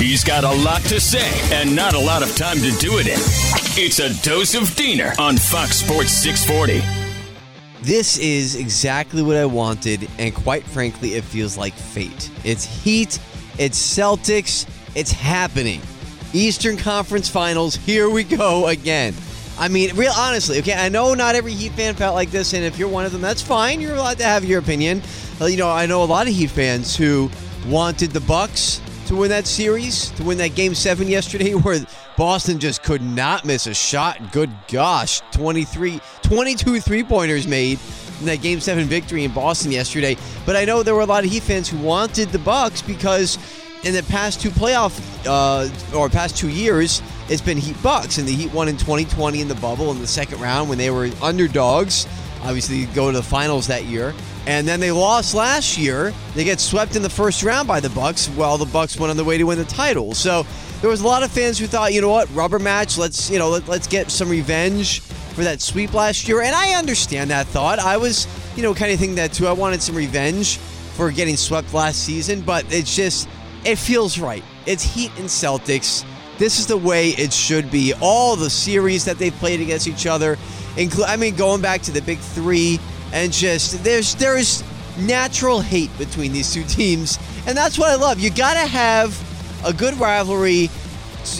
He's got a lot to say and not a lot of time to do it in. It's a dose of Diener on Fox Sports 640. This is exactly what I wanted, and quite frankly, it feels like fate. It's Heat, it's Celtics, it's happening. Eastern Conference Finals, here we go again. I mean, real honestly, okay, I know not every Heat fan felt like this, and if you're one of them, that's fine. You're allowed to have your opinion. Uh, You know, I know a lot of Heat fans who wanted the Bucks to win that series, to win that game seven yesterday, where Boston just could not miss a shot. Good gosh, 23, 22 three pointers made in that game seven victory in Boston yesterday. But I know there were a lot of Heat fans who wanted the Bucks because in the past two playoff uh, or past two years, it's been Heat Bucks, and the Heat won in 2020 in the bubble in the second round when they were underdogs. Obviously, go to the finals that year, and then they lost last year. They get swept in the first round by the Bucks, while the Bucks went on the way to win the title. So there was a lot of fans who thought, you know what, rubber match. Let's you know let, let's get some revenge for that sweep last year, and I understand that thought. I was you know kind of thinking that too. I wanted some revenge for getting swept last season, but it's just it feels right. It's Heat and Celtics. This is the way it should be. All the series that they've played against each other, include I mean going back to the big 3 and just there's there's natural hate between these two teams, and that's what I love. You got to have a good rivalry,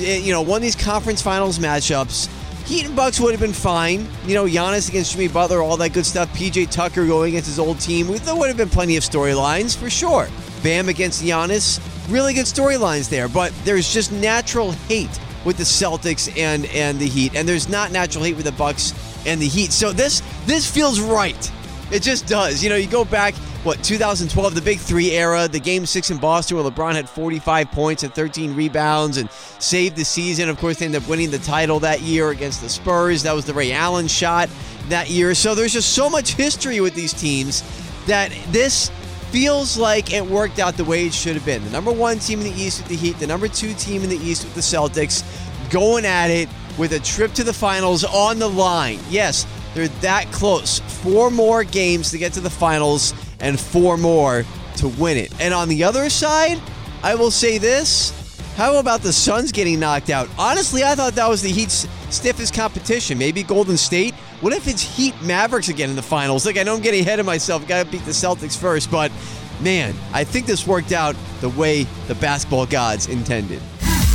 eh, you know, one of these conference finals matchups. Heat and Bucks would have been fine. You know, Giannis against Jimmy Butler, all that good stuff. PJ Tucker going against his old team. There would have been plenty of storylines for sure. Bam against Giannis, really good storylines there. But there's just natural hate with the Celtics and and the Heat, and there's not natural hate with the Bucks and the Heat. So this this feels right. It just does. You know, you go back what 2012, the Big Three era, the Game Six in Boston, where LeBron had 45 points and 13 rebounds and saved the season. Of course, they ended up winning the title that year against the Spurs. That was the Ray Allen shot that year. So there's just so much history with these teams that this feels like it worked out the way it should have been. The number one team in the East with the Heat, the number two team in the East with the Celtics, going at it with a trip to the finals on the line. Yes, they're that close. Four more games to get to the finals and four more to win it. And on the other side, I will say this. How about the Suns getting knocked out? Honestly, I thought that was the Heat's stiffest competition. Maybe Golden State. What if it's Heat Mavericks again in the finals? Like, I know I'm getting ahead of myself. Got to beat the Celtics first. But, man, I think this worked out the way the basketball gods intended.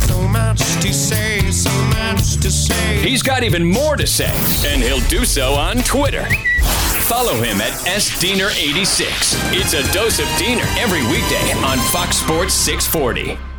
So much to say, so much to say. He's got even more to say, and he'll do so on Twitter. Follow him at SDiener86. It's a dose of Diener every weekday on Fox Sports 640.